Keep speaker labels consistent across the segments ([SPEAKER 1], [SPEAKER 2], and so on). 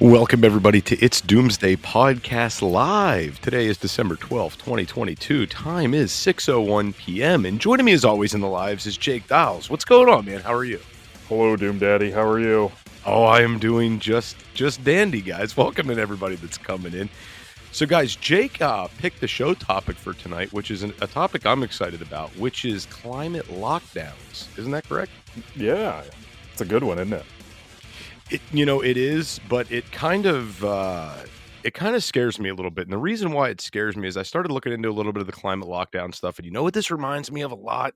[SPEAKER 1] Welcome, everybody, to It's Doomsday Podcast Live. Today is December 12th, 2022. Time is 6.01 p.m. And joining me, as always, in the lives is Jake Dials. What's going on, man? How are you?
[SPEAKER 2] Hello, Doom Daddy. How are you?
[SPEAKER 1] Oh, I am doing just just dandy, guys. Welcome to everybody that's coming in. So, guys, Jake uh, picked the show topic for tonight, which is an, a topic I'm excited about, which is climate lockdowns. Isn't that correct?
[SPEAKER 2] Yeah, it's a good one, isn't it?
[SPEAKER 1] It, you know, it is, but it kind of uh, it kind of scares me a little bit. And the reason why it scares me is I started looking into a little bit of the climate lockdown stuff, and you know what this reminds me of a lot?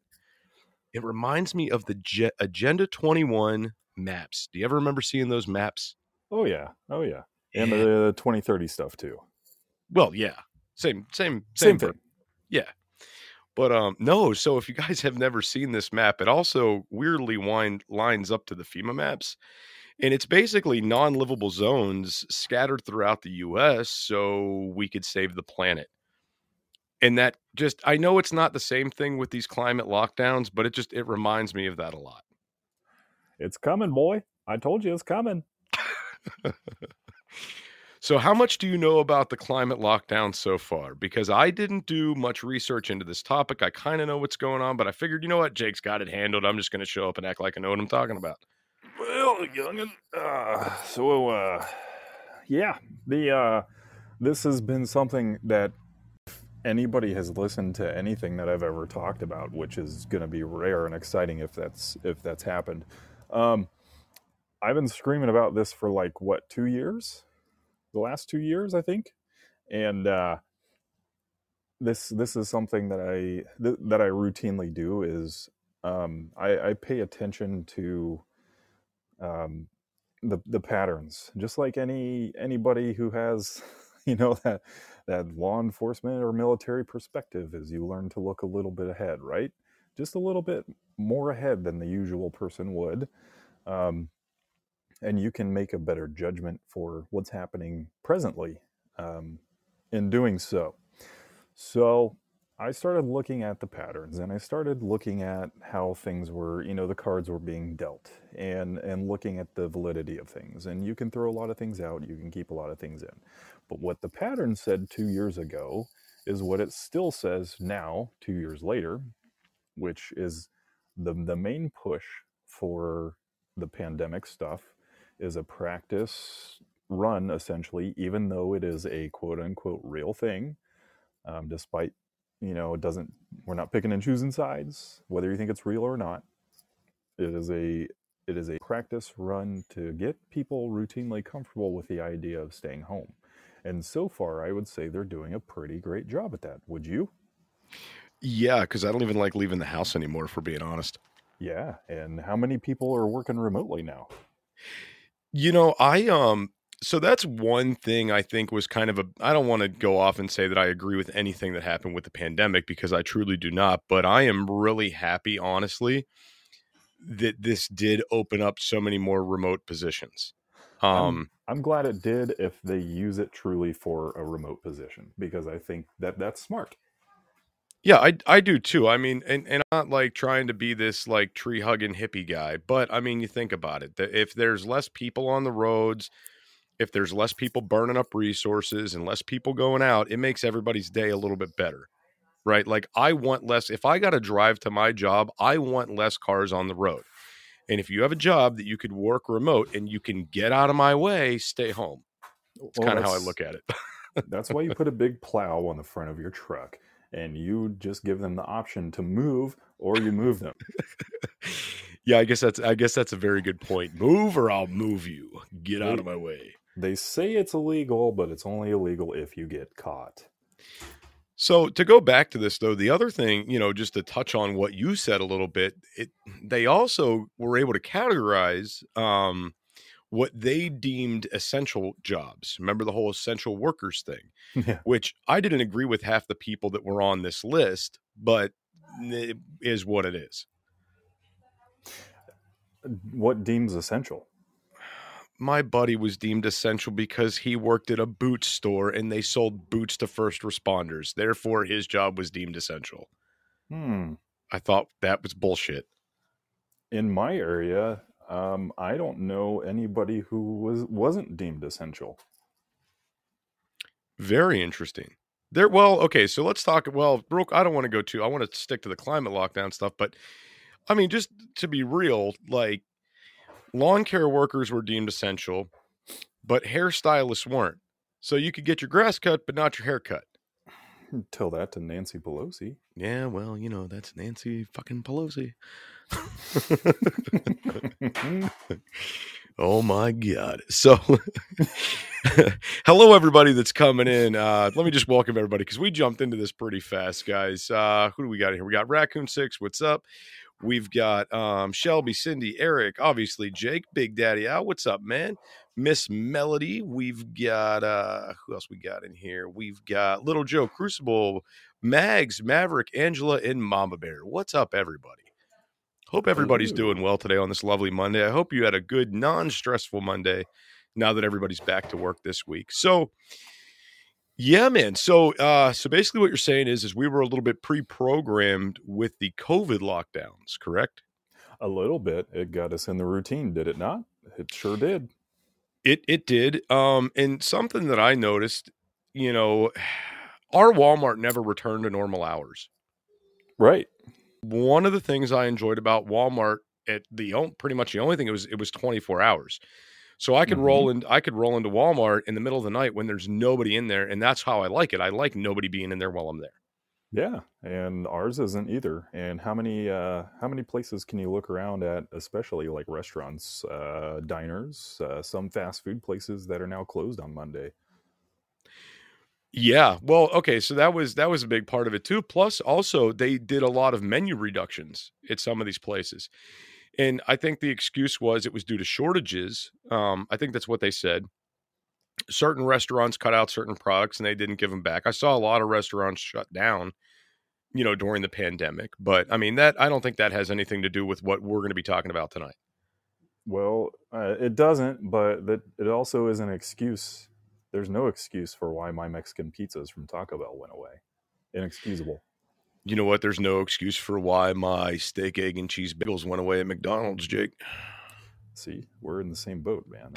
[SPEAKER 1] It reminds me of the Agenda 21 maps. Do you ever remember seeing those maps?
[SPEAKER 2] Oh yeah, oh yeah, and
[SPEAKER 1] Yeah.
[SPEAKER 2] the 2030 stuff too.
[SPEAKER 1] Well, yeah, same, same,
[SPEAKER 2] Same
[SPEAKER 1] thing.
[SPEAKER 2] thing.
[SPEAKER 1] Yeah. But um no, so if you guys have never seen this map, it also weirdly wind, lines up to the FEMA maps. And it's basically non-livable zones scattered throughout the US so we could save the planet. And that just I know it's not the same thing with these climate lockdowns, but it just it reminds me of that a lot.
[SPEAKER 2] It's coming, boy. I told you it's coming.
[SPEAKER 1] So how much do you know about the climate lockdown so far? Because I didn't do much research into this topic. I kind of know what's going on, but I figured, you know what, Jake's got it handled. I'm just going to show up and act like I know what I'm talking about.
[SPEAKER 2] Youngin. Uh, so, uh, yeah, the uh, this has been something that anybody has listened to anything that I've ever talked about, which is going to be rare and exciting if that's if that's happened. Um, I've been screaming about this for like what two years, the last two years, I think, and uh, this this is something that I th- that I routinely do is um, I, I pay attention to um, the the patterns, just like any anybody who has you know that that law enforcement or military perspective is you learn to look a little bit ahead, right? Just a little bit more ahead than the usual person would. Um, and you can make a better judgment for what's happening presently um, in doing so. So I started looking at the patterns and I started looking at how things were, you know, the cards were being dealt and and looking at the validity of things. And you can throw a lot of things out, you can keep a lot of things in. But what the pattern said 2 years ago is what it still says now 2 years later, which is the the main push for the pandemic stuff is a practice run essentially even though it is a quote unquote real thing um, despite you know it doesn't we're not picking and choosing sides whether you think it's real or not. It is a it is a practice run to get people routinely comfortable with the idea of staying home. And so far i would say they're doing a pretty great job at that. Would you?
[SPEAKER 1] Yeah, because I don't even like leaving the house anymore, for being honest.
[SPEAKER 2] yeah and how many people are working remotely now?
[SPEAKER 1] You know, I um so that's one thing I think was kind of a I don't want to go off and say that I agree with anything that happened with the pandemic because I truly do not, but I am really happy honestly that this did open up so many more remote positions. Um
[SPEAKER 2] i'm glad it did if they use it truly for a remote position because i think that that's smart
[SPEAKER 1] yeah, I I do too. I mean, and and I'm not like trying to be this like tree hugging hippie guy, but I mean, you think about it. That if there's less people on the roads, if there's less people burning up resources and less people going out, it makes everybody's day a little bit better. Right? Like I want less if I got to drive to my job, I want less cars on the road. And if you have a job that you could work remote and you can get out of my way, stay home. It's
[SPEAKER 2] Well,
[SPEAKER 1] kind of how I look at it.
[SPEAKER 2] That's why you put a big plow on the front of your truck and you just give them the option to move or you move them.
[SPEAKER 1] yeah, I guess that's I guess that's a very good point. Move or I'll move you. Get out of my way.
[SPEAKER 2] They say it's illegal, but it's only illegal if you get caught.
[SPEAKER 1] So to go back to this though, the other thing, you know, just to touch on what you said a little bit, it they also were able to categorize um, what they deemed essential jobs. Remember the whole essential workers thing,
[SPEAKER 2] Yeah.
[SPEAKER 1] which I didn't agree with half the people that were on this list, but it is what it is.
[SPEAKER 2] What deems essential?
[SPEAKER 1] My buddy was deemed essential because he worked at a boot store and they sold boots to first responders. Therefore, his job was deemed essential.
[SPEAKER 2] Hmm.
[SPEAKER 1] I thought that was bullshit.
[SPEAKER 2] In my area, um, I don't know anybody who was wasn't deemed essential.
[SPEAKER 1] Very interesting. There, well, okay, so let's talk. Well, Brooke, I don't want to go too. I want to stick to the climate lockdown stuff, but I mean, just to be real, like lawn care workers were deemed essential, but hairstylists weren't. So you could get your grass cut, but not your hair cut.
[SPEAKER 2] Tell that to Nancy Pelosi.
[SPEAKER 1] Yeah, well, you know that's Nancy fucking Pelosi. oh my god! So, hello everybody that's coming in. Uh, let me just welcome everybody because we jumped into this pretty fast, guys. Uh, who do we got here? We got Raccoon Six. What's up? We've got um, Shelby, Cindy, Eric, obviously Jake, Big Daddy Al. What's up, man? Miss Melody. We've got uh who else we got in here? We've got Little Joe, Crucible, Mags, Maverick, Angela, and Mama Bear. What's up, everybody? Hope everybody's doing well today on this lovely Monday. I hope you had a good, non-stressful Monday now that everybody's back to work this week. So yeah, man. So uh so basically what you're saying is is we were a little bit pre-programmed with the COVID lockdowns, correct?
[SPEAKER 2] A little bit. It got us in the routine, did it not? It sure did.
[SPEAKER 1] It it did. Um, and something that I noticed, you know, our Walmart never returned to normal hours.
[SPEAKER 2] Right.
[SPEAKER 1] One of the things I enjoyed about Walmart at the pretty much the only thing it was it was 24 hours. So I could roll in I could roll into Walmart in the middle of the night when there's nobody in there and that's how I like it. I like nobody being in there while I'm there.
[SPEAKER 2] Yeah, and ours isn't either. And how many uh, how many places can you look around at, especially like restaurants, uh, diners, uh, some fast food places that are now closed on Monday?
[SPEAKER 1] Yeah. Well, okay, so that was that was a big part of it too. Plus also they did a lot of menu reductions at some of these places. And I think the excuse was it was due to shortages. Um, I think that's what they said. Certain restaurants cut out certain products and they didn't give them back. I saw a lot of restaurants shut down, you know, during the pandemic. But I mean, that I don't think that has anything to do with what we're going to be talking about tonight.
[SPEAKER 2] Well, uh, it doesn't, but that it also is an excuse. There's no excuse for why my Mexican pizzas from Taco Bell went away. Inexcusable.
[SPEAKER 1] You know what? There's no excuse for why my steak, egg, and cheese bagels went away at McDonald's, Jake.
[SPEAKER 2] See, we're in the same boat, man.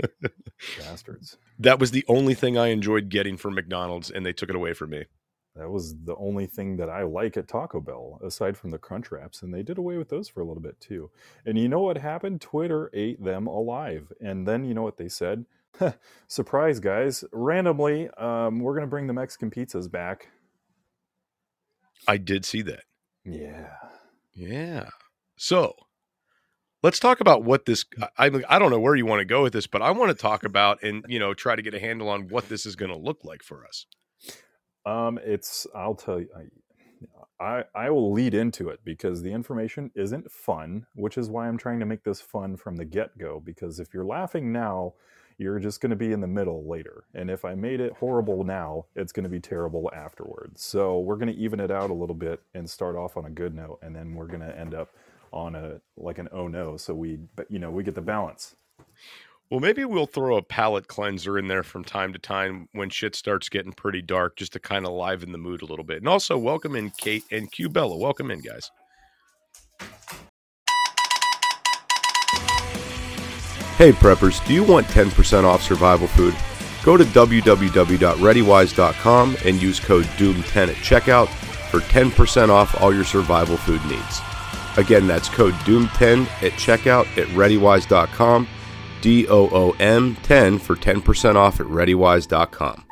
[SPEAKER 2] Bastards.
[SPEAKER 1] That was the only thing I enjoyed getting from McDonald's, and they took it away from me.
[SPEAKER 2] That was the only thing that I like at Taco Bell, aside from the Crunch Wraps, and they did away with those for a little bit too. And you know what happened? Twitter ate them alive. And then you know what they said? Surprise, guys! Randomly, um, we're gonna bring the Mexican pizzas back.
[SPEAKER 1] I did see that.
[SPEAKER 2] Yeah.
[SPEAKER 1] Yeah. So let's talk about what this. I I don't know where you want to go with this, but I want to talk about and you know try to get a handle on what this is going to look like for us.
[SPEAKER 2] Um, it's I'll tell you. I, I I will lead into it because the information isn't fun, which is why I'm trying to make this fun from the get go. Because if you're laughing now, you're just going to be in the middle later. And if I made it horrible now, it's going to be terrible afterwards. So we're going to even it out a little bit and start off on a good note, and then we're going to end up on a like an oh no. So we, but you know, we get the balance.
[SPEAKER 1] Well, maybe we'll throw a palate cleanser in there from time to time when shit starts getting pretty dark, just to kind of liven the mood a little bit. And also, welcome in Kate and Q Bella. Welcome in, guys. Hey, preppers, do you want 10% off survival food? Go to www.readywise.com and use code DOOM10 at checkout for 10% off all your survival food needs. Again, that's code DOOM10 at checkout at readywise.com, D O O M 10 for 10% off at readywise.com.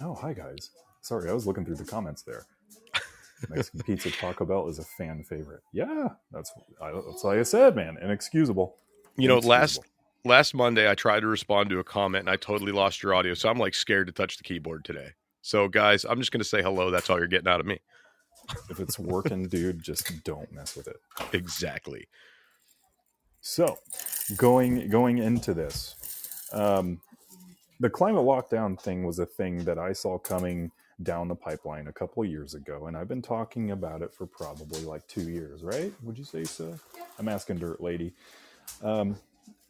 [SPEAKER 2] Oh, hi guys. Sorry, I was looking through the comments there. Mexican pizza Taco Bell is a fan favorite. Yeah, that's I, that's like I said, man. Inexcusable.
[SPEAKER 1] You know, last last Monday I tried to respond to a comment and I totally lost your audio, so I'm like scared to touch the keyboard today. So guys, I'm just gonna say hello. That's all you're getting out of me.
[SPEAKER 2] if it's working, dude, just don't mess with it.
[SPEAKER 1] Exactly.
[SPEAKER 2] So, going going into this, um, the climate lockdown thing was a thing that I saw coming down the pipeline a couple of years ago, and I've been talking about it for probably like two years, right? Would you say so? I'm asking Dirt Lady, um,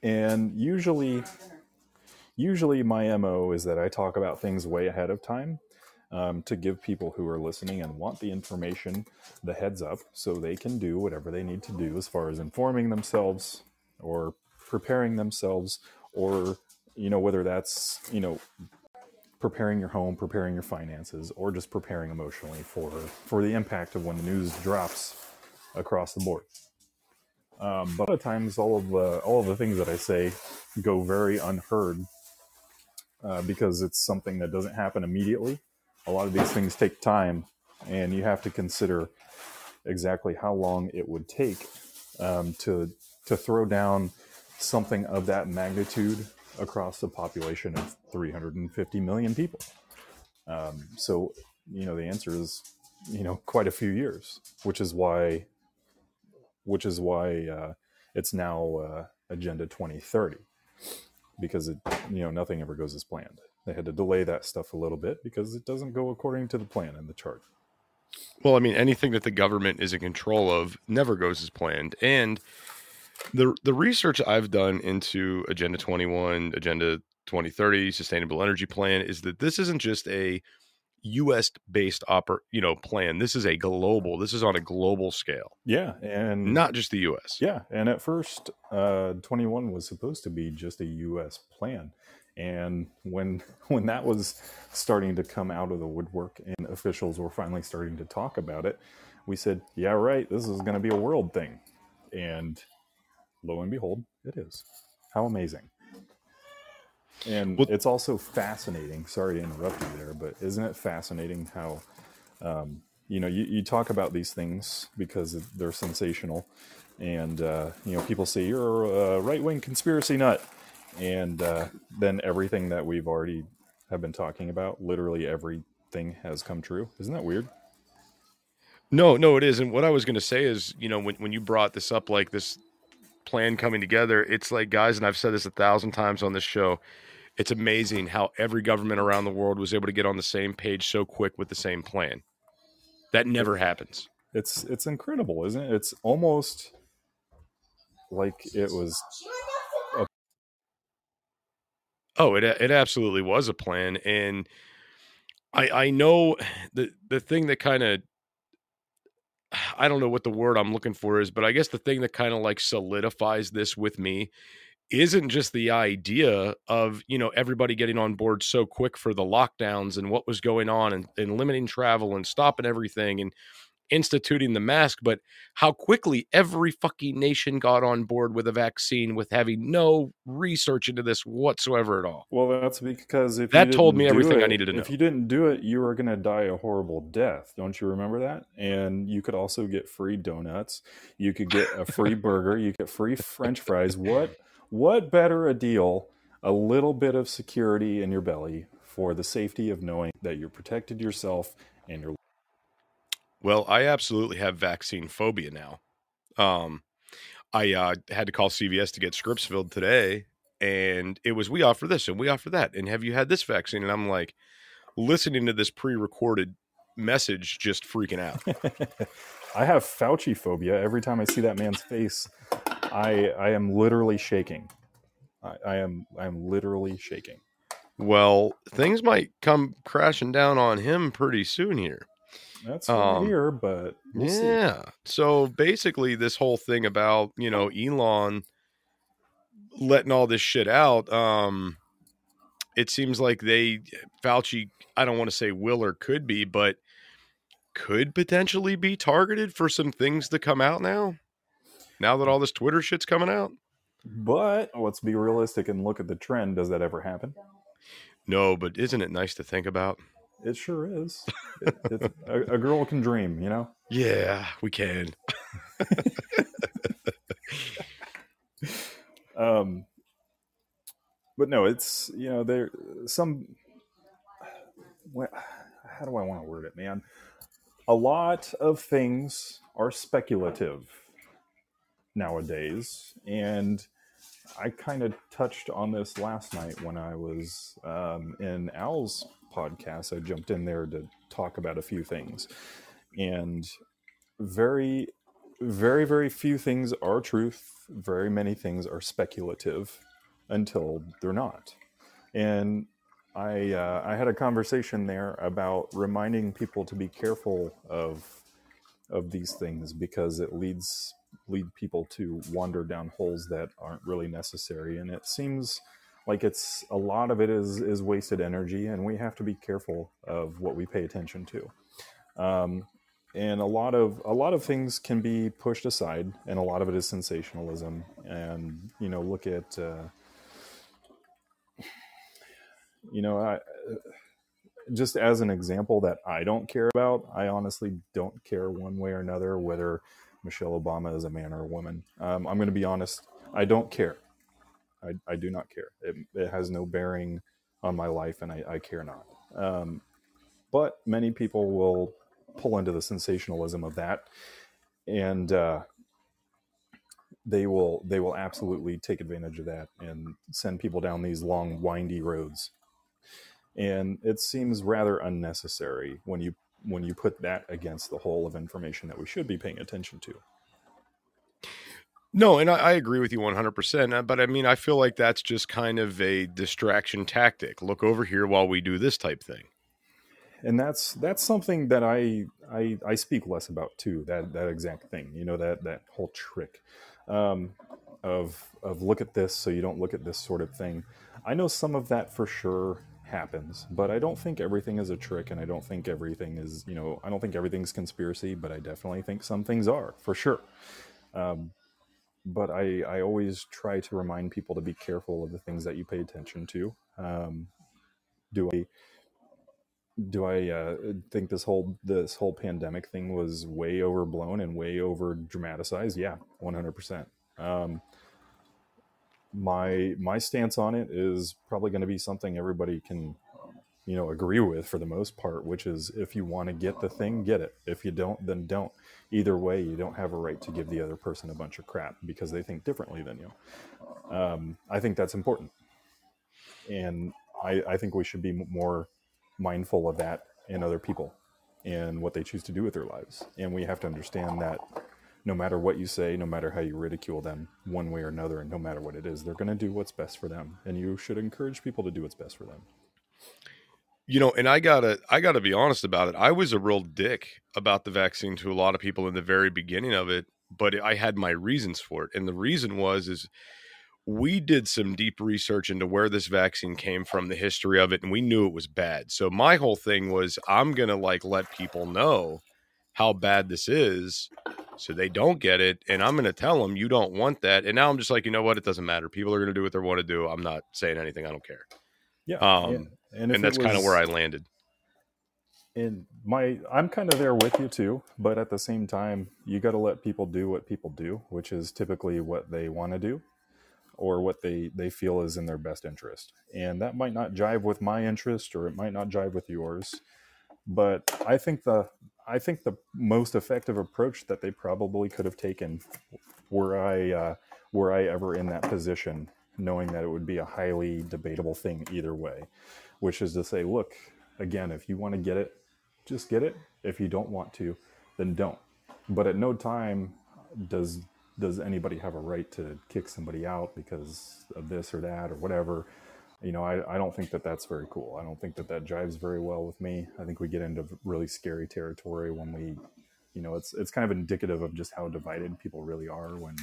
[SPEAKER 2] and usually, usually my mo is that I talk about things way ahead of time. Um, to give people who are listening and want the information the heads up so they can do whatever they need to do as far as informing themselves or preparing themselves or you know whether that's you know preparing your home preparing your finances or just preparing emotionally for for the impact of when the news drops across the board. Um, but a lot of times all of the all of the things that i say go very unheard uh, because it's something that doesn't happen immediately. A lot of these things take time and you have to consider exactly how long it would take um, to to throw down something of that magnitude across a population of 350 million people. Um, so, you know, the answer is, you know, quite a few years, which is why, which is why uh, it's now uh, Agenda 2030, because it, you know, nothing ever goes as planned. They had to delay that stuff a little bit because it doesn't go according to the plan in the chart.
[SPEAKER 1] Well, I mean, anything that the government is in control of never goes as planned. And the the research I've done into Agenda 21, Agenda 2030, Sustainable Energy Plan is that this isn't just a U.S. based oper you know plan. This is a global. This is on a global scale,
[SPEAKER 2] Yeah, and
[SPEAKER 1] not just the U.S.
[SPEAKER 2] Yeah, and at first, uh, 21 was supposed to be just a U.S. plan, and when when that was starting to come out of the woodwork and officials were finally starting to talk about it, we said, "Yeah, right. This is going to be a world thing," and lo and behold, it is. How amazing! And
[SPEAKER 1] Well-
[SPEAKER 2] it's also fascinating. Sorry to interrupt you there, but isn't it fascinating how um, you know you, you talk about these things because they're sensational and uh, you know people say you're a right-wing conspiracy nut and uh, then everything that we've already have been talking about literally everything has come true isn't that weird
[SPEAKER 1] No, no, it is. And What I was going to say is, you know, when when you brought this up, like this plan coming together, it's like, guys, and I've said this a thousand times on this show. It's amazing how every government around the world was able to get on the same page so quick with the same plan. That never happens.
[SPEAKER 2] it's it's incredible isn't it it's almost like it was
[SPEAKER 1] Oh, it it absolutely was a plan, and I I know the the thing that kind of I don't know what the word I'm looking for is, but I guess the thing that kind of like solidifies this with me isn't just the idea of you know everybody getting on board so quick for the lockdowns and what was going on and, and limiting travel and stopping everything and instituting the mask, but how quickly every fucking nation got on board with a vaccine with having no research into this whatsoever at all.
[SPEAKER 2] well that's because if
[SPEAKER 1] That
[SPEAKER 2] you
[SPEAKER 1] told me
[SPEAKER 2] didn't do
[SPEAKER 1] everything I
[SPEAKER 2] it-
[SPEAKER 1] needed to know.
[SPEAKER 2] if you didn't do it you were going to die a horrible death. Don't you remember that? And you could also get free donuts. You could get a free burger. You get free french fries. What what better a deal a little bit of security in your belly for the safety of knowing that you're protected yourself and your
[SPEAKER 1] Well, I absolutely have vaccine phobia now. Um, I uh, had to call CVS to get scripts filled today, and it was we offer this and we offer that, and have you had this vaccine? And I'm like, listening to this pre-recorded message, just freaking out.
[SPEAKER 2] I have Fauci phobia. Every time I see that man's face, I I am literally shaking. I, I am I am literally shaking.
[SPEAKER 1] well, things might come crashing down on him pretty soon here.
[SPEAKER 2] That's
[SPEAKER 1] Um,
[SPEAKER 2] hear, but we'll see.
[SPEAKER 1] yeah. So basically, this whole thing about you know Elon letting all this shit out, um, it seems like they Fauci. I don't want to say will or could be, but could potentially be targeted for some things to come out now. Now that all this Twitter shit's coming out.
[SPEAKER 2] But let's be realistic and look at the trend. Does that ever happen?
[SPEAKER 1] No, but isn't it nice to think about?
[SPEAKER 2] It sure is. It, it, a, a girl can dream, you know.
[SPEAKER 1] Yeah, we can.
[SPEAKER 2] um, but no, it's you know there some. How do I want to word it, man? A lot of things are speculative nowadays, and I kind of touched on this last night when I was um, in Al's podcast. I jumped in there to talk about a few things, and very, very, very few things are truth. Very many things are speculative until they're not. And I uh, I had a conversation there about reminding people to be careful of of these things because it leads lead people to wander down holes that aren't really necessary and it seems like it's a lot of it is is wasted energy and we have to be careful of what we pay attention to. Um, and a lot of a lot of things can be pushed aside and a lot of it is sensationalism. And you know look at uh, you know I, just as an example that i don't care about i honestly don't care one way or another whether michelle obama is a man or a woman. Um, i'm going to be honest i don't care I, I do not care it, it has no bearing on my life and i, I care not um, but many people will pull into the sensationalism of that, and uh, they will they will absolutely take advantage of that and send people down these long windy roads. And it seems rather unnecessary when you when you put that against the whole of information that we should be paying attention to.
[SPEAKER 1] No, and I, I, agree with you 100%. Uh, but I mean, I feel like that's just kind of a distraction tactic. Look over here while we do this type thing
[SPEAKER 2] and that's that's something that I, I I speak less about too. That that exact thing, you know, that that whole trick um, of of look at this so you don't look at this sort of thing. I know some of that for sure happens, but I don't think everything is a trick, and I don't think everything is you know I don't think everything's conspiracy, but I definitely think some things are for sure. Um, but I, I always try to remind people to be careful of the things that you pay attention to. Um, do I do I uh, think this whole this whole pandemic thing was way overblown and way over dramatized? Yeah, one hundred percent. Um, my my stance on it is probably going to be something everybody can you know agree with for the most part which is if you want to get the thing get it if you don't then don't either way you don't have a right to give the other person a bunch of crap because they think differently than you um, i think that's important and I, I think we should be more mindful of that in other people and what they choose to do with their lives. And we have to understand that no matter what you say, no matter how you ridicule them one way or another, and no matter what it is, they're going to do what's best for them. And you should encourage people to do what's best for them.
[SPEAKER 1] You know, and I gotta, I gotta be honest about it. I was a real dick about the vaccine to a lot of people in the very beginning of it, but I had my reasons for it. And the reason was, is we did some deep research into where this vaccine came from, the history of it, and we knew it was bad. So my whole thing was I'm to like let people know how bad this is so they don't get it and I'm to tell them you don't want that. And now I'm just like, you know what, it doesn't matter. People are to do what they want to do. I'm not saying anything. I don't care.
[SPEAKER 2] Yeah. Um, yeah.
[SPEAKER 1] And, and that's was, kind of where I landed.
[SPEAKER 2] And my I'm kind of there with you too, but at the same time, you got to let people do what people do, which is typically what they want to do or what they they feel is in their best interest and that might not jive with my interest or it might not jive with yours but i think the i think the most effective approach that they probably could have taken were i uh, were i ever in that position knowing that it would be a highly debatable thing either way which is to say look again if you want to get it just get it if you don't want to then don't but at no time does does anybody have a right to kick somebody out because of this or that or whatever? You know, I, I don't think that that's very cool. I don't think that that jives very well with me. I think we get into really scary territory when we, you know, it's it's kind of indicative of just how divided people really are when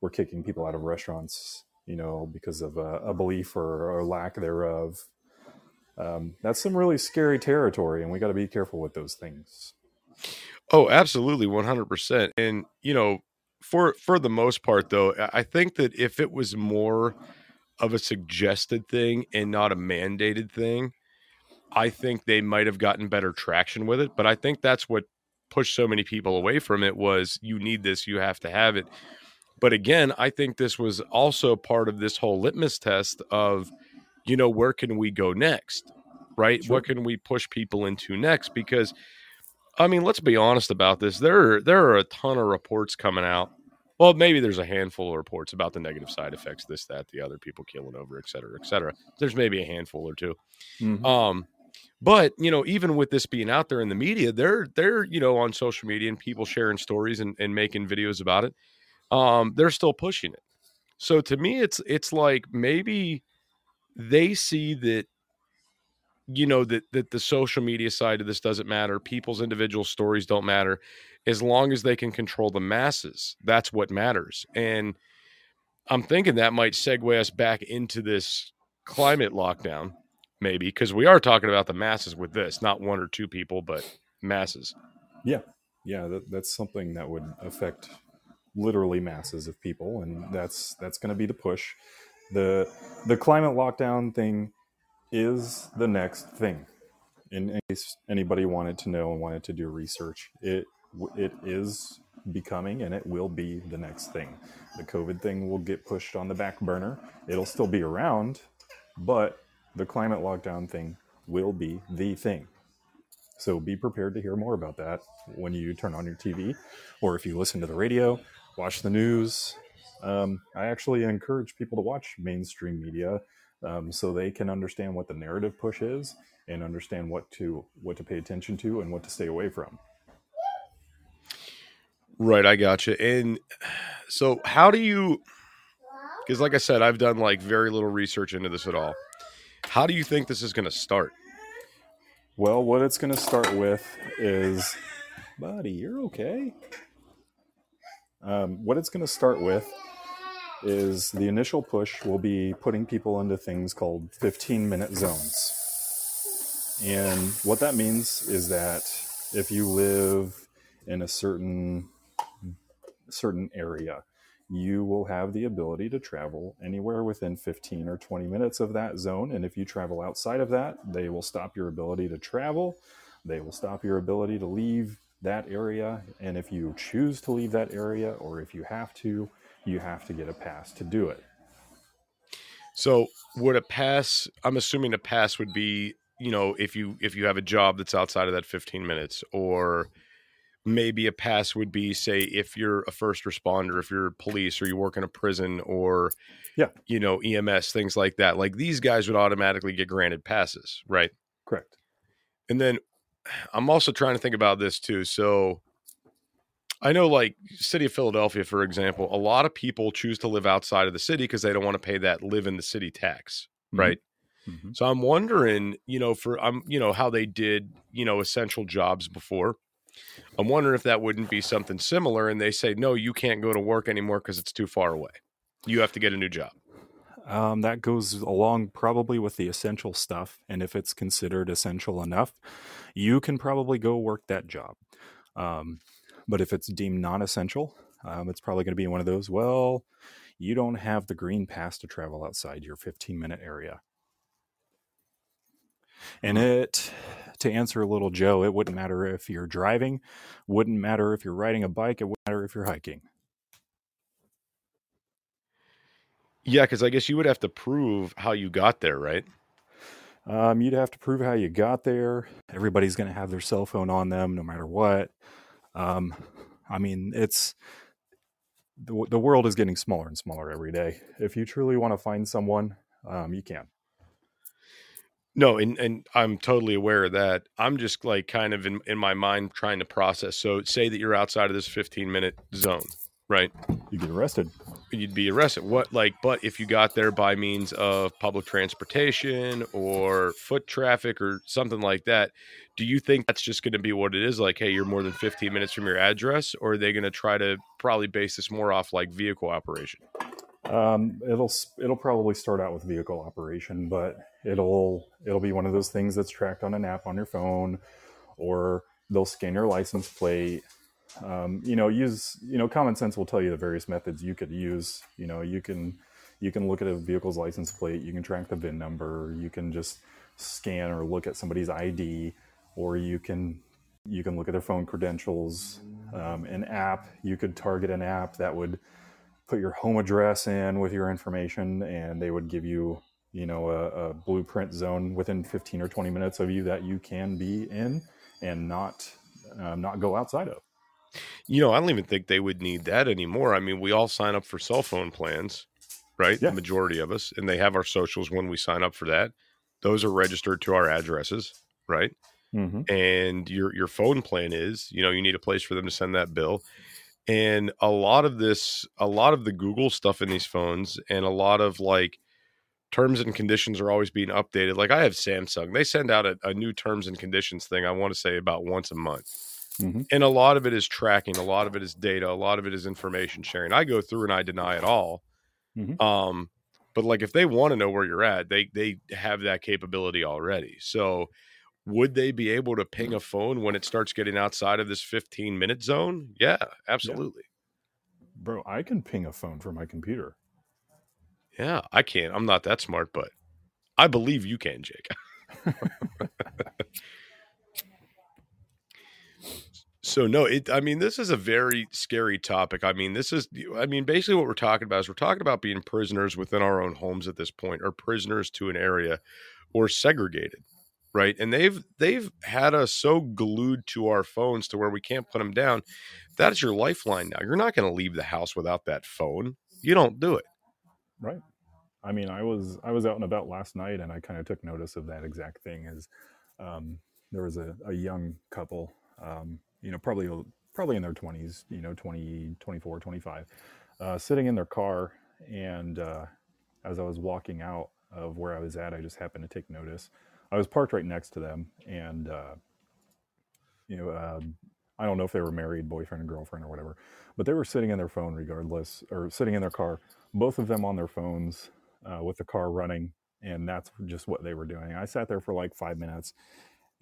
[SPEAKER 2] we're kicking people out of restaurants, you know, because of a, a belief or, or lack thereof. Um, that's some really scary territory, and we got to be careful with those things.
[SPEAKER 1] Oh, absolutely, one hundred percent. And you know, for for the most part though i think that if it was more of a suggested thing and not a mandated thing I think they might have gotten better traction with it, but I think that's what pushed so many people away from it was you need this, you have to have it. But again, I think this was also part of this whole litmus test of, you know, where can we go next? Right? Sure. What can we push people into next? Because I mean, let's be honest about this. There are, there are a ton of reports coming out. Well, maybe there's a handful of reports about the negative side effects, this, that, the other, people killing over, et cetera, et cetera. There's maybe a handful or 2 mm-hmm. Um, but you know, even with this being out there in the media, they're they're you know on social media and people sharing stories and, and making videos about it. Um, they're still pushing it. So to me, it's it's like maybe they see that you know that that the social media side of this doesn't matter people's individual stories don't matter as long as they can control the masses that's what matters. And i'm thinking that might segue us back into this climate lockdown maybe because we are talking about the masses with this not one or two people but masses.
[SPEAKER 2] Yeah. Yeah that, that's something that would affect literally masses of people and that's that's going to be the push the the climate lockdown thing is the next thing. In case anybody wanted to know and wanted to do research, it it is becoming and it will be the next thing. The COVID thing will get pushed on the back burner. It'll still be around, but the climate lockdown thing will be the thing. So be prepared to hear more about that when you turn on your TV or if you listen to the radio, watch the news. Um, I actually encourage people to watch mainstream media um, so they can understand what the narrative push is and understand what to what to pay attention to and what to stay away from.
[SPEAKER 1] Right, I got you. And so, how do you? Because, like I said, I've done like very little research into this at all. How do you think this is going to start?
[SPEAKER 2] Well, what it's going to start with is, buddy, you're okay. Um, what it's going to start with is the initial push will be putting people into things called 15 minute zones. And what that means is that if you live in a certain certain area, you will have the ability to travel anywhere within 15 or 20 minutes of that zone. And if you travel outside of that, they will stop your ability to travel. They will stop your ability to leave that area. And if you choose to leave that area or if you have to, you have to get a pass to do it.
[SPEAKER 1] So would a pass? I'm assuming a pass would be you know if you if you have a job that's outside of that 15 minutes or maybe a pass would be say if you're a first responder if you're police or you work in a prison or
[SPEAKER 2] yeah
[SPEAKER 1] you know ems things like that like these guys would automatically get granted passes right
[SPEAKER 2] correct
[SPEAKER 1] and then i'm also trying to think about this too so I know, like city of Philadelphia, for example, a lot of people choose to live outside of the city because they don't want to pay that live in the city tax, mm-hmm. right? Mm-hmm. So I'm wondering, you know, for I'm, you know, how they did, you know, essential jobs before. I'm wondering if that wouldn't be something similar. And they say, no, you can't go to work anymore because it's too far away. You have to get a new job.
[SPEAKER 2] Um, that goes along probably with the essential stuff. And if it's considered essential enough, you can probably go work that job. Um, but if it's deemed non essential, um, it's probably going to be one of those, well, you don't have the green pass to travel outside your 15 minute area. And it, to answer a little Joe, it wouldn't matter if you're driving, wouldn't matter if you're riding a bike, it wouldn't matter if you're hiking.
[SPEAKER 1] Yeah, because I guess you would have to prove how you got there, right?
[SPEAKER 2] Um, you'd have to prove how you got there. Everybody's going to have their cell phone on them no matter what. Um, I mean, it's the, the world is getting smaller and smaller every day. If you truly want to find someone, um, you can.
[SPEAKER 1] No, and, and I'm totally aware of that. I'm just like kind of in, in my mind trying to process. So say that you're outside of this 15 minute zone, right?
[SPEAKER 2] You get arrested.
[SPEAKER 1] You'd be arrested. What like but if you got there by means of public transportation or foot traffic or something like that, do you think that's just going to be what it is like hey, you're more than 15 minutes from your address or are they going to try to probably base this more off like vehicle operation?
[SPEAKER 2] Um, it'll it'll probably start out with vehicle operation, but it'll it'll be one of those things that's tracked on an app on your phone or they'll scan your license plate um, you know use you know common sense will tell you the various methods you could use you know you can you can look at a vehicle's license plate you can track the vin number you can just scan or look at somebody's ID, or you can you can look at their phone credentials. Um, an app, you could target an app that would put your home address in with your information, and they would give you you know a, a blueprint zone within 15 or 20 minutes of you that you can be in and not um, not go outside of.
[SPEAKER 1] You know, I don't even think they would need that anymore. I mean, we all sign up for cell phone plans, right?
[SPEAKER 2] Yeah.
[SPEAKER 1] The majority of us, and they have our socials when we sign up for that. Those are registered to our addresses, right?
[SPEAKER 2] Mm-hmm.
[SPEAKER 1] And your your phone plan is, you know, you need a place for them to send that bill. And a lot of this, a lot of the Google stuff in these phones, and a lot of like terms and conditions are always being updated. Like I have Samsung, they send out a, a new terms and conditions thing. I want to say about once a month
[SPEAKER 2] Mm-hmm.
[SPEAKER 1] and a lot of it is tracking a lot of it is data a lot of it is information sharing. I go through and i deny it all.
[SPEAKER 2] Mhm.
[SPEAKER 1] um but like if they want to know where you're at they they have that capability already. So would they be able to ping a phone when it starts getting outside of this 15 minute zone? Yeah absolutely.
[SPEAKER 2] Bro, I can ping a phone from my computer.
[SPEAKER 1] yeah, i can't i'm not that smart but i believe you can jake So no, it. I mean, this is a very scary topic. I mean, this is. I mean, basically, what we're talking about is we're talking about being prisoners within our own homes at this point, or prisoners to an area, or segregated, right? And they've they've had us so glued to our phones to where we can't put them down. That is your lifeline now. You're not going to leave the house without that phone. You don't do it.
[SPEAKER 2] Right. I mean, I was I was out and about last night, and I kind of took notice of that exact thing. is um, there was a, a young couple, um, you know, probably probably in their twenties, you know, 20, 24, 25, uh, sitting in their car, and uh, as I was walking out of where I was at, I just happened to take notice. I was parked right next to them, and uh, you know, uh, I don't know if they were married, boyfriend and girlfriend or whatever, but they were sitting in their phone regardless, or sitting in their car, both of them on their phones uh, with the car running, and that's just what they were doing. I sat there for like five minutes,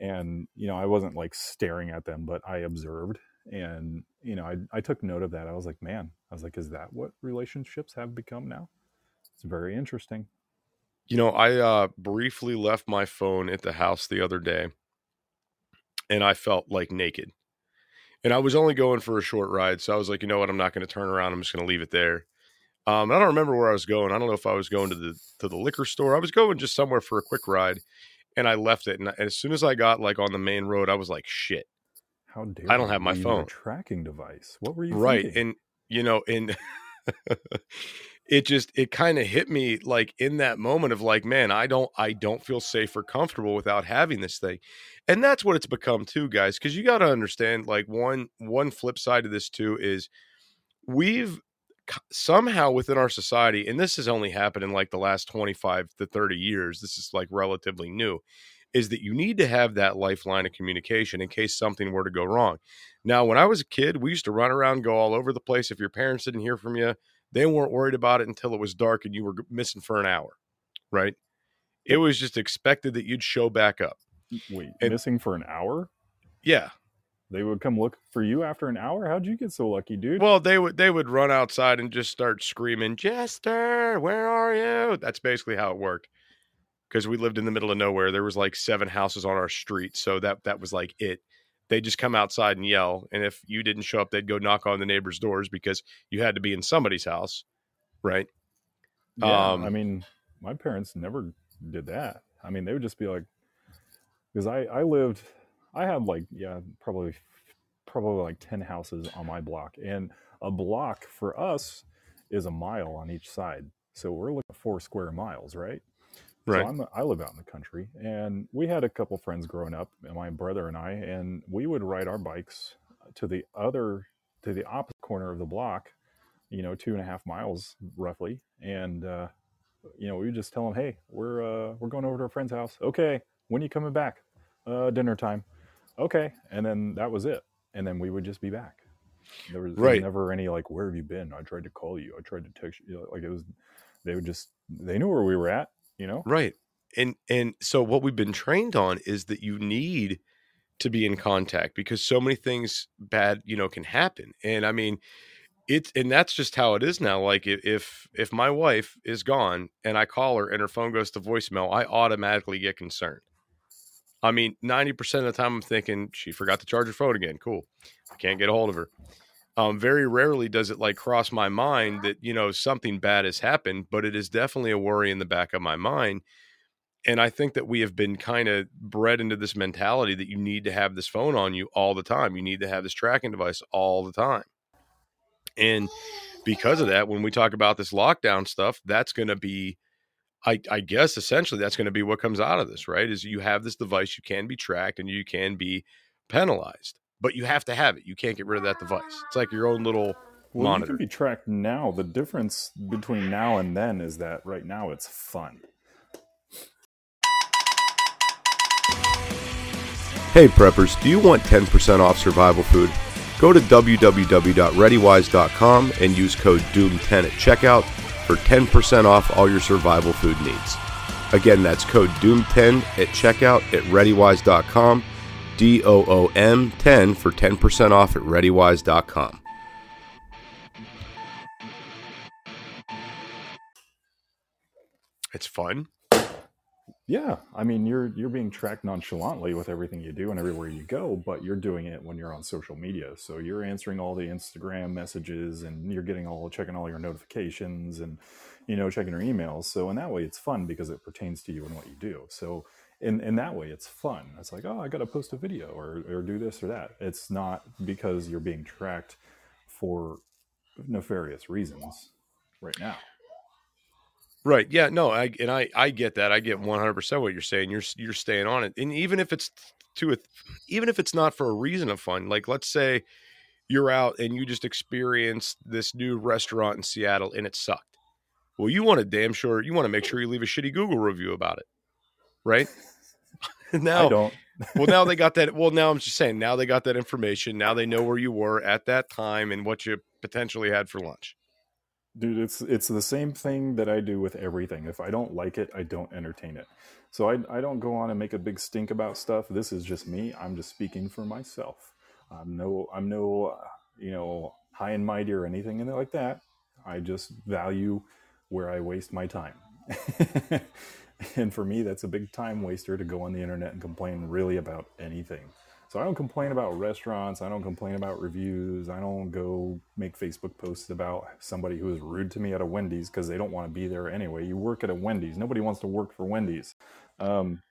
[SPEAKER 2] and you know, I wasn't like staring at them, but I observed, and you know, I I took note of that. I was like, man, I was like, is that what relationships have become now? It's very interesting.
[SPEAKER 1] You know, I uh, briefly left my phone at the house the other day, and I felt like naked. And I was only going for a short ride, so I was like, you know what, I'm not going to turn around. I'm just going to leave it there. Um, I don't remember where I was going. I don't know if I was going to the to the liquor store. I was going just somewhere for a quick ride, and I left it. And as soon as I got like on the main road, I was like, shit,
[SPEAKER 2] How dare
[SPEAKER 1] I don't have my phone.
[SPEAKER 2] tracking device? What were you
[SPEAKER 1] right?
[SPEAKER 2] thinking?
[SPEAKER 1] And you know, and it just it kind of hit me like in that moment of like, man, I don't I don't feel safe or comfortable without having this thing. And that's what it's become too, guys, because you got to understand like one one flip side of this too is we've somehow within our society and this has only happened in like the last 25 to 30 years this is like relatively new is that you need to have that lifeline of communication in case something were to go wrong. Now when i was a kid we used to run around go all over the place if your parents didn't hear from you they weren't worried about it until it was dark and you were missing for an hour right? It was just expected that you'd show back up.
[SPEAKER 2] Wait,
[SPEAKER 1] and-
[SPEAKER 2] missing for an hour?
[SPEAKER 1] yeah
[SPEAKER 2] They would come look for you after an hour? How'd you get so lucky, dude?
[SPEAKER 1] Well, they would they would run outside and just start screaming, "Jester, where are you?" That's basically how it worked. Because we lived in the middle of nowhere, there was like seven houses on our street, so that that was like it. They just come outside and yell, and if you didn't show up, they'd go knock on the neighbors' doors because you had to be in somebody's house, right?
[SPEAKER 2] yeah,
[SPEAKER 1] um,
[SPEAKER 2] I mean, my parents never did that. I mean, they would just be like, because I I lived, I had like yeah probably probably like ten houses on my block, and a block for us is a mile on each side, so we're looking at four square miles, right?
[SPEAKER 1] Right.
[SPEAKER 2] So I'm, I live out in the country, and we had a couple friends growing up, and my brother and I, and we would ride our bikes to the other, to the opposite corner of the block, you know, two and a half miles roughly, and uh, you know, we would just tell them, hey, we're uh, we're going over to a friend's house. Okay, when are you coming back? Uh, dinner time. Okay, and then that was it, and then we would just be back. There was, there was
[SPEAKER 1] Right.
[SPEAKER 2] never any like, where have you been? I tried to call you. I tried to text you. Like it was, they would just they knew where we were at. You know.
[SPEAKER 1] Right. And and so what we've been trained on is that you need to be in contact because so many things bad, you know, can happen. And I mean, it's and that's just how it is now. Like if if my wife is gone and I call her and her phone goes to voicemail, I automatically get concerned. I mean, 90% of the time I'm thinking she forgot to charge her phone again. Cool. I can't get a hold of her. Um, very rarely does it like cross my mind that, you know, something bad has happened, but it is definitely a worry in the back of my mind. And I think that we have been kind of bred into this mentality that you need to have this phone on you all the time. You need to have this tracking device all the time. And because of that, when we talk about this lockdown stuff, that's going to be I, I guess essentially that's going to be what comes out of this, right? Is you have this device, you can be tracked and you can be penalized, but you have to have it. You can't get rid of that device. It's like your own little
[SPEAKER 2] Well,
[SPEAKER 1] monitor.
[SPEAKER 2] you can be tracked now. The difference between now and then is that right now it's fun.
[SPEAKER 1] Hey preppers, do you want 10% off survival food? Go to www.readywise.com and use code DOOM10 at checkout for 10% off all your survival food needs. Again, that's code DOOM10 at checkout at readywise.com, D O O M 10 for 10% off at readywise.com. It's fun.
[SPEAKER 2] Yeah, I mean you're you're being tracked nonchalantly with everything you do and everywhere you go, but you're doing it when you're on social media. So you're answering all the Instagram messages and you're getting all checking all your notifications and you know checking your emails. So in that way it's fun because it pertains to you and what you do. So in in that way it's fun. It's like, "Oh, I got to post a video or or do this or that." It's not because you're being tracked for nefarious reasons right now.
[SPEAKER 1] Right. Yeah. No. I and I I get that. I get one hundred percent what you're saying. You're you're staying on it, and even if it's to a, even if it's not for a reason of fun, like let's say you're out and you just experienced this new restaurant in Seattle and it sucked. Well, you want to damn sure you want to make sure you leave a shitty Google review about it, right? now,
[SPEAKER 2] I don't
[SPEAKER 1] well, now they got that. Well, now I'm just saying. Now they got that information. Now they know where you were at that time and what you potentially had for lunch.
[SPEAKER 2] Dude it's it's the same thing that i do with everything. If i don't like it i don't entertain it. So i, I don't go on and make a big stink about stuff. This is just me. I'm just speaking for myself. I'm no i'm no uh, you know high and mighty or anything like that. I just value where i waste my time. And for me that's a big time waster to go on the internet and complain really about anything so I don't complain about restaurants. I don't complain about reviews. I don't go make Facebook posts about somebody who is rude to me at a Wendy's because they don't want to be there anyway. You work at a Wendy's. Nobody wants to work for Wendy's. Um,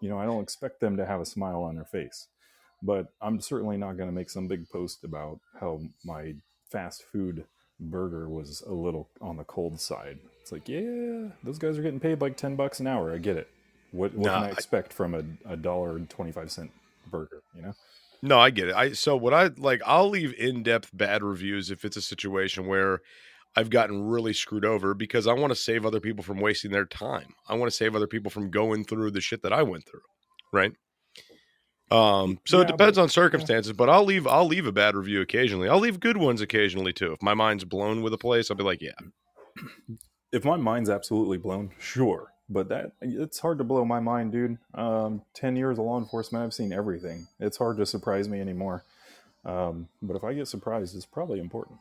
[SPEAKER 2] you know, I don't expect them to have a smile on their face. But I'm certainly not going to make some big post about how my fast food burger was a little on the cold side. It's like, yeah, those guys are getting paid like 10 bucks an hour. I get it. What, what can I
[SPEAKER 1] I-
[SPEAKER 2] expect from a, a dollar and 25 cent burger, you know?
[SPEAKER 1] No, I get it. I so what I like I'll leave in-depth bad reviews if it's a situation where I've gotten really screwed over because I want to save other people from wasting their time. I want to save other people from going through the shit that I went through, right? Um so it depends
[SPEAKER 2] but-
[SPEAKER 1] on circumstances, but I'll leave I'll leave a bad review occasionally. I'll leave good ones occasionally too. If my mind's blown with a place, I'll be like, yeah.
[SPEAKER 2] if my mind's absolutely blown, sure. But that it's hard to blow my mind, dude. Um, Ten years of law enforcement, I've seen everything. It's hard to surprise me anymore. Um, but if I get surprised, it's probably important.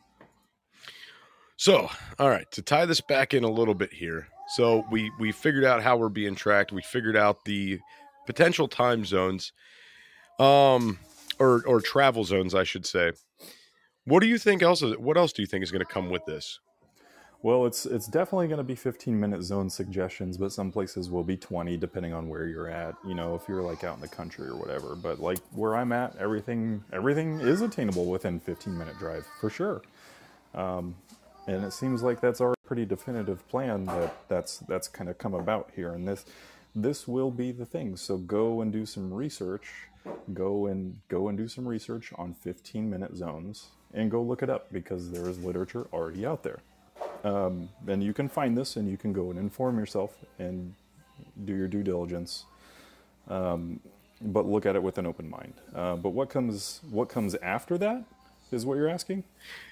[SPEAKER 1] So, all right, to tie this back in a little bit here. So we we figured out how we're being tracked. We figured out the potential time zones, um, or or travel zones, I should say. What do you think else? Is, what else do you think is going to come with this?
[SPEAKER 2] Well, it's it's definitely going to be 15 minute zone suggestions, but some places will be 20 depending on where you're at. You know, if you're like out in the country or whatever. But like where I'm at, everything everything is attainable within 15 minute drive for sure. Um, and it seems like that's our pretty definitive plan that that's that's kind of come about here. And this this will be the thing. So go and do some research. Go and go and do some research on 15 minute zones and go look it up because there is literature already out there um, and you can find this and you can go and inform yourself and do your due diligence um, but look at it with an open mind uh, but what comes what comes after that is what you're asking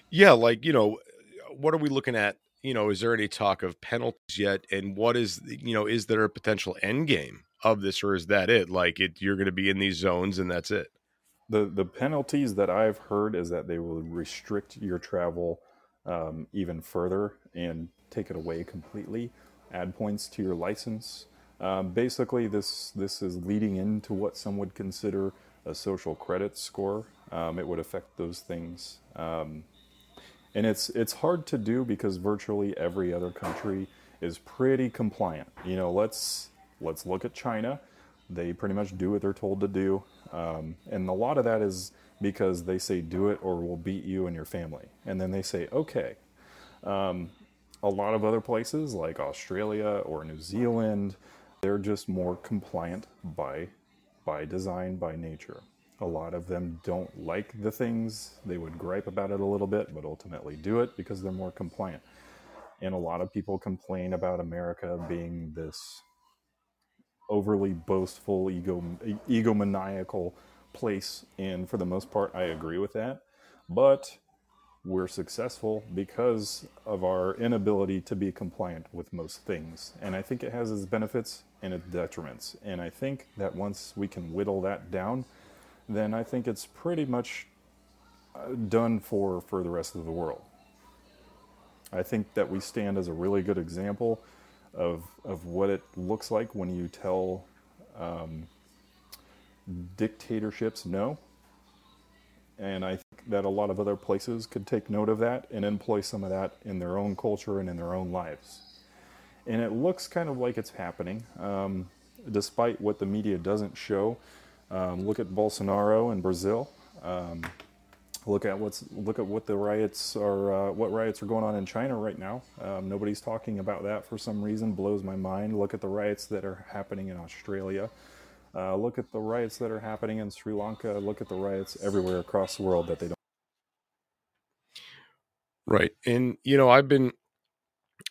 [SPEAKER 1] Yeah, like you know, what are we looking at? You know, is there any talk of penalties yet? And what is you know, is there a potential end game of this, or is that it? Like it, you're going to be in these zones, and that's it.
[SPEAKER 2] the the penalties that I've heard is that they will restrict your travel um, even further and take it away completely, add points to your license, Um, basically, this this is leading into what some would consider a social credit score. Um, it would affect those things, um, and it's it's hard to do because virtually every other country is pretty compliant. You know, let's let's look at China. They pretty much do what they're told to do, um, and a lot of that is because they say do it or we'll beat you and your family, and then they say okay. Um, a lot of other places like Australia or New Zealand, they're just more compliant by by design, by nature. A lot of them don't like the things. They would gripe about it a little bit, but ultimately do it because they're more compliant. And a lot of people complain about America being this overly boastful, ego egomaniacal place. And for the most part, I agree with that. But we're successful because of our inability to be compliant with most things. And I think it has its benefits and its detriments. And I think that once we can whittle that down, then I think it's pretty much uh, done for, for the rest of the world. I think that we stand as a really good example of, of what it looks like when you tell um, dictatorships no and I think that a lot of other places could take note of that and employ some of that in their own culture and in their own lives. And it looks kind of like it's happening, um, despite what the media doesn't show. Um, look at Bolsonaro in Brazil. Look at what's look at what the riots are. Uh, what riots are going on in China right now? Um, nobody's talking about that for some reason. Blows my mind. Look at the riots that are happening in Australia. Uh, look at the riots that are happening in Sri Lanka. Look at the riots everywhere across the world that they don't.
[SPEAKER 1] Right, and you know, I've been,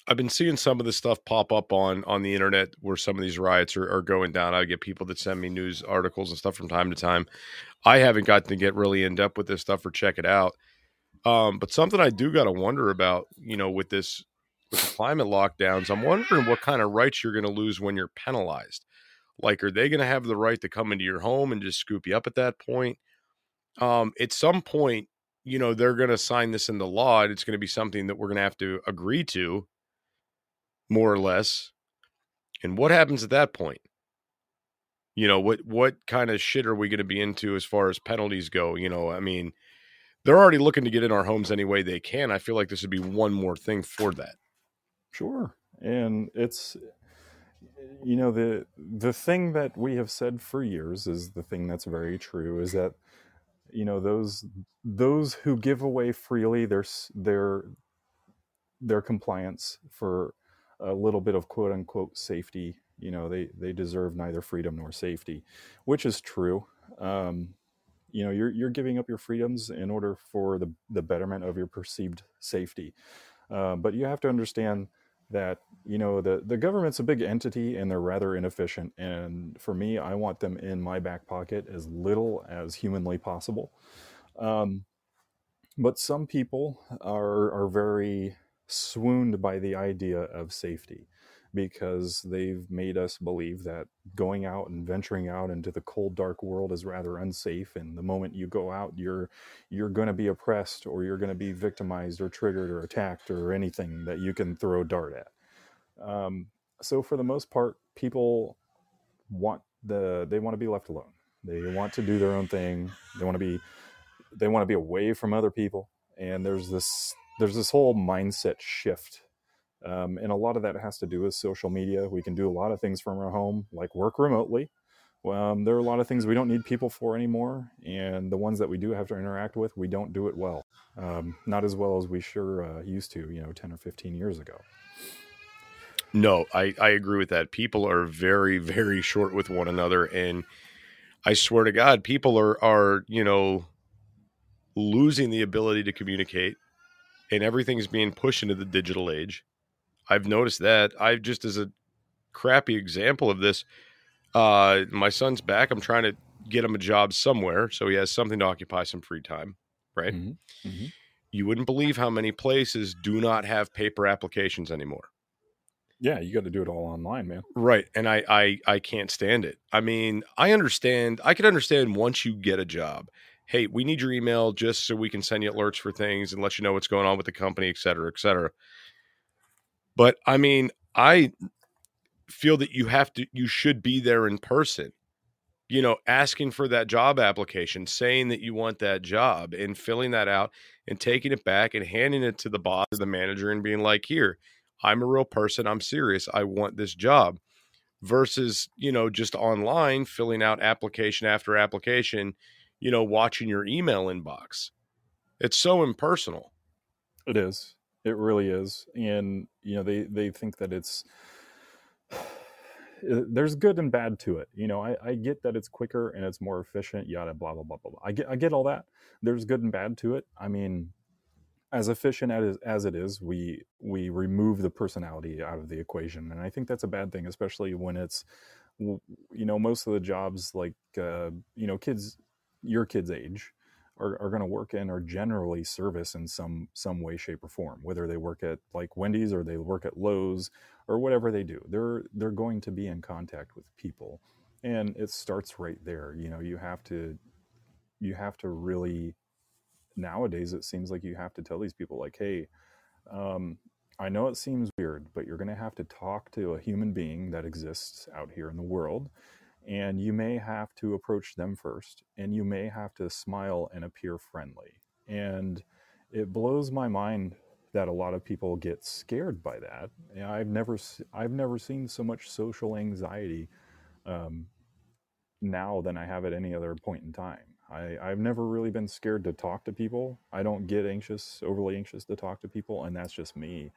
[SPEAKER 1] I've been seeing some of this stuff pop up on on the internet where some of these riots are, are going down. I get people that send me news articles and stuff from time to time. I haven't gotten to get really in depth with this stuff or check it out. Um, but something I do got to wonder about, you know, with this with the climate lockdowns, I'm wondering what kind of rights you're going to lose when you're penalized. Like, are they going to have the right to come into your home and just scoop you up at that point? Um, at some point, you know, they're going to sign this into law and it's going to be something that we're going to have to agree to, more or less. And what happens at that point? You know, what what kind of shit are we going to be into as far as penalties go? You know, I mean, they're already looking to get in our homes any way they can. I feel like this would be one more thing for that.
[SPEAKER 2] Sure. And it's you know the the thing that we have said for years is the thing that's very true is that you know those those who give away freely their their their compliance for a little bit of quote unquote safety. You know they they deserve neither freedom nor safety which is true. Um, you know you're you're giving up your freedoms in order for the the betterment of your perceived safety. Uh, but you have to understand that you know the the government's a big entity and they're rather inefficient. And for me i want them in my back pocket as little as humanly possible. Um, but some people are are very swooned by the idea of safety because they've made us believe that going out and venturing out into the cold dark world is rather unsafe and the moment you go out you're you're going to be oppressed or you're going to be victimized or triggered or attacked or anything that you can throw dart at. Um, so for the most part people want the they want to be left alone. They want to do their own thing. They want to be they want to be away from other people. And there's this there's this whole mindset shift um, and a lot of that has to do with social media. We can do a lot of things from our home, like work remotely. Um, there are a lot of things we don't need people for anymore, and the ones that we do have to interact with, we don't do it well. Um, not as well as we sure uh, used to, you know, 10 or 15 years ago.
[SPEAKER 1] No, I, I agree with that. People are very, very short with one another. And I swear to God, people are, are, you know, losing the ability to communicate and everything's being pushed into the digital age. I've noticed that. I've just as a crappy example of this, uh, my son's back. I'm trying to get him a job somewhere so he has something to occupy some free time. Right. Mm-hmm. Mm-hmm. You wouldn't believe how many places do not have paper applications anymore.
[SPEAKER 2] Yeah, you got to do it all online, man.
[SPEAKER 1] Right, and I, I I can't stand it. I mean, I understand. I can understand once you get a job. Hey, we need your email just so we can send you alerts for things and let you know what's going on with the company, et cetera, et cetera. But I mean, I feel that you have to you should be there in person you know asking for that job application saying that you want that job and filling that out and taking it back and handing it to the boss the manager and being like here i'm a real person. I'm serious. I want this job. Versus you know just online filling out application after application you know watching your email inbox it's so impersonal
[SPEAKER 2] it is it really is and you know they they think that it's there's good and bad to it. You know, I, I, get that it's quicker and it's more efficient, yada blah blah blah blah. blah. I get I get all that. There's good and bad to it. I mean, as efficient as as it is, we we remove the personality out of the equation, and I think that's a bad thing, especially when it's you know most of the jobs like uh, you know kids your kids age are, are going to work in or generally service in some some way shape or form whether they work at like wendy's or they work at lowes or whatever they do. They're they're going to be in contact with people and it starts right there you know you have to you have to really nowadays it seems like you have to tell these people like hey um, i know it seems weird but you're going to have to talk to a human being that exists out here in the world and you may have to approach them first and you may have to smile and appear friendly. And it blows my mind that a lot of people get scared by that. I've never i've never seen so much social anxiety um, now than i have at any other point in time. I, i've never really been scared to talk to people. I don't get anxious overly anxious to talk to people and that's just me.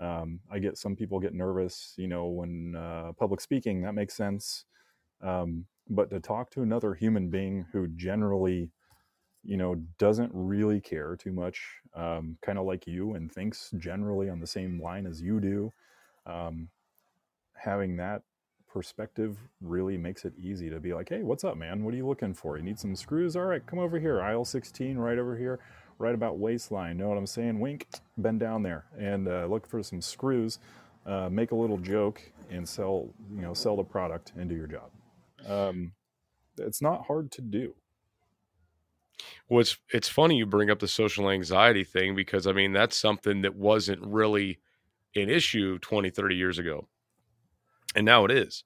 [SPEAKER 2] Um, i get some people get nervous you know when uh, public speaking that makes sense um, but to talk to another human being who generally, you know, doesn't really care too much, um, kind of like you, and thinks generally on the same line as you do, um, having that perspective really makes it easy to be like, hey, what's up, man? What are you looking for? You need some screws? All right, come over here. Aisle 16, right over here, right about waistline. Know what I'm saying? Wink, bend down there and uh, look for some screws. Uh, make a little joke and sell, you know, sell the product and do your job. Um, it's not hard to do.
[SPEAKER 1] Well, it's it's funny you bring up the social anxiety thing because I mean that's something that wasn't really an issue 20, 30 years ago, and now it is.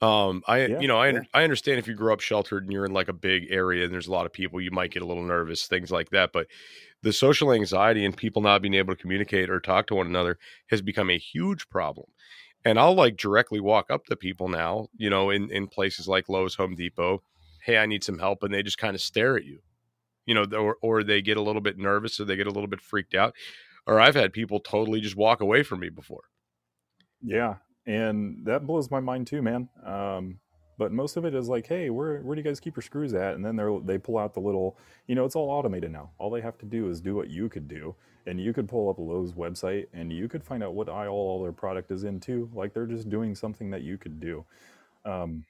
[SPEAKER 1] Um, I yeah, you know I yeah. I understand if you grow up sheltered and you're in like a big area and there's a lot of people, you might get a little nervous, things like that. But the social anxiety and people not being able to communicate or talk to one another has become a huge problem and I'll like directly walk up to people now, you know, in in places like Lowe's, Home Depot. Hey, I need some help, and they just kind of stare at you, you know, or or they get a little bit nervous, or they get a little bit freaked out, or I've had people totally just walk away from me before.
[SPEAKER 2] Yeah, and that blows my mind too, man. Um, but most of it is like, hey, where where do you guys keep your screws at? And then they they pull out the little, you know, it's all automated now. All they have to do is do what you could do, and you could pull up Lowe's website and you could find out what aisle all their product is in too. Like they're just doing something that you could do. Um,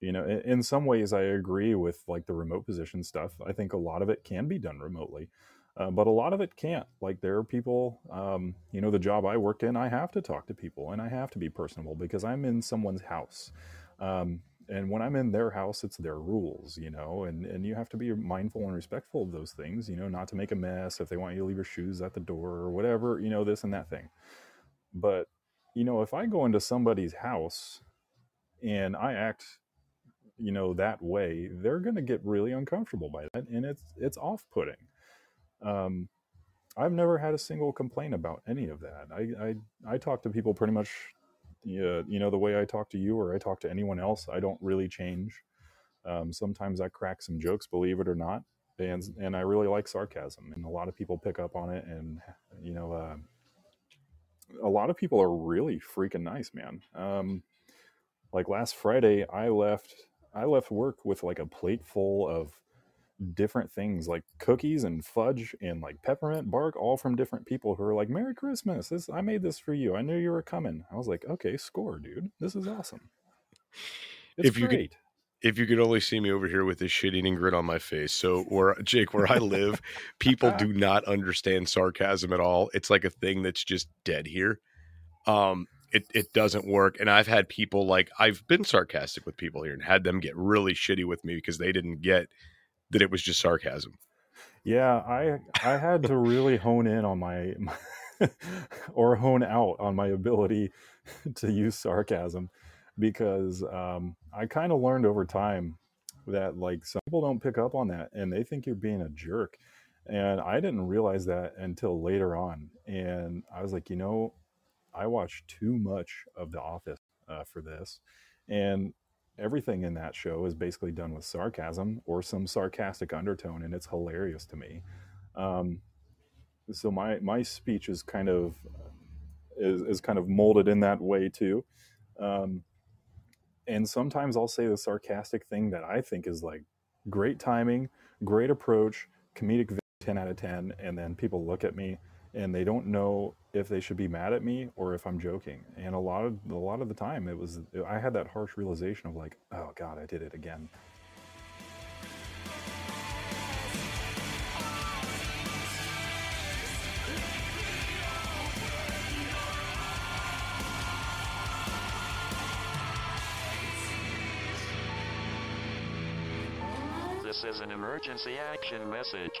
[SPEAKER 2] you know, in, in some ways, I agree with like the remote position stuff. I think a lot of it can be done remotely. Uh, but a lot of it can't. Like there are people, um, you know, the job I worked in, I have to talk to people and I have to be personable because I'm in someone's house. Um, and when I'm in their house, it's their rules, you know, and, and you have to be mindful and respectful of those things, you know, not to make a mess if they want you to leave your shoes at the door or whatever, you know, this and that thing. But, you know, if I go into somebody's house and I act, you know, that way, they're going to get really uncomfortable by that. And it's, it's off putting. Um, I've never had a single complaint about any of that. I, I, I talk to people pretty much you, you know the way i talk to you or i talk to anyone else i don't really change. Um, sometimes i crack some jokes believe it or not and and i really like sarcasm and a lot of people pick up on it and you know uh, a lot of people are really freaking nice man. Um, like last friday i left i left work with like a plate full of different things like cookies and fudge and like peppermint bark, all from different people who are like, Merry Christmas. This I made this for you. I knew you were coming. I was like, okay, score, dude. This is awesome.
[SPEAKER 1] It's if you great. Could, if you could only see me over here with this shit eating grin on my face. So where Jake, where I live, people do not understand sarcasm at all. It's like a thing that's just dead here. Um, it, it doesn't work. And I've had people like I've been sarcastic with people here and had them get really shitty with me because they didn't get that it was just sarcasm.
[SPEAKER 2] Yeah, I I had to really hone in on my, my or hone out on my ability to use sarcasm because um, I kind of learned over time that like some people don't pick up on that and they think you're being a jerk. And I didn't realize that until later on. And I was like, you know, I watched too much of The Office uh, for this. And everything in that show is basically done with sarcasm or some sarcastic undertone. And it's hilarious to me. Um, so my, my speech is kind of is, is kind of molded in that way too. Um, and sometimes I'll say the sarcastic thing that I think is like great timing, great approach, comedic 10 out of 10 and then people look at me and they don't know if they should be mad at me or if I'm joking. And a lot of a lot of the time it was I had that harsh realization of like, oh god, I did it again.
[SPEAKER 3] This is an emergency action message.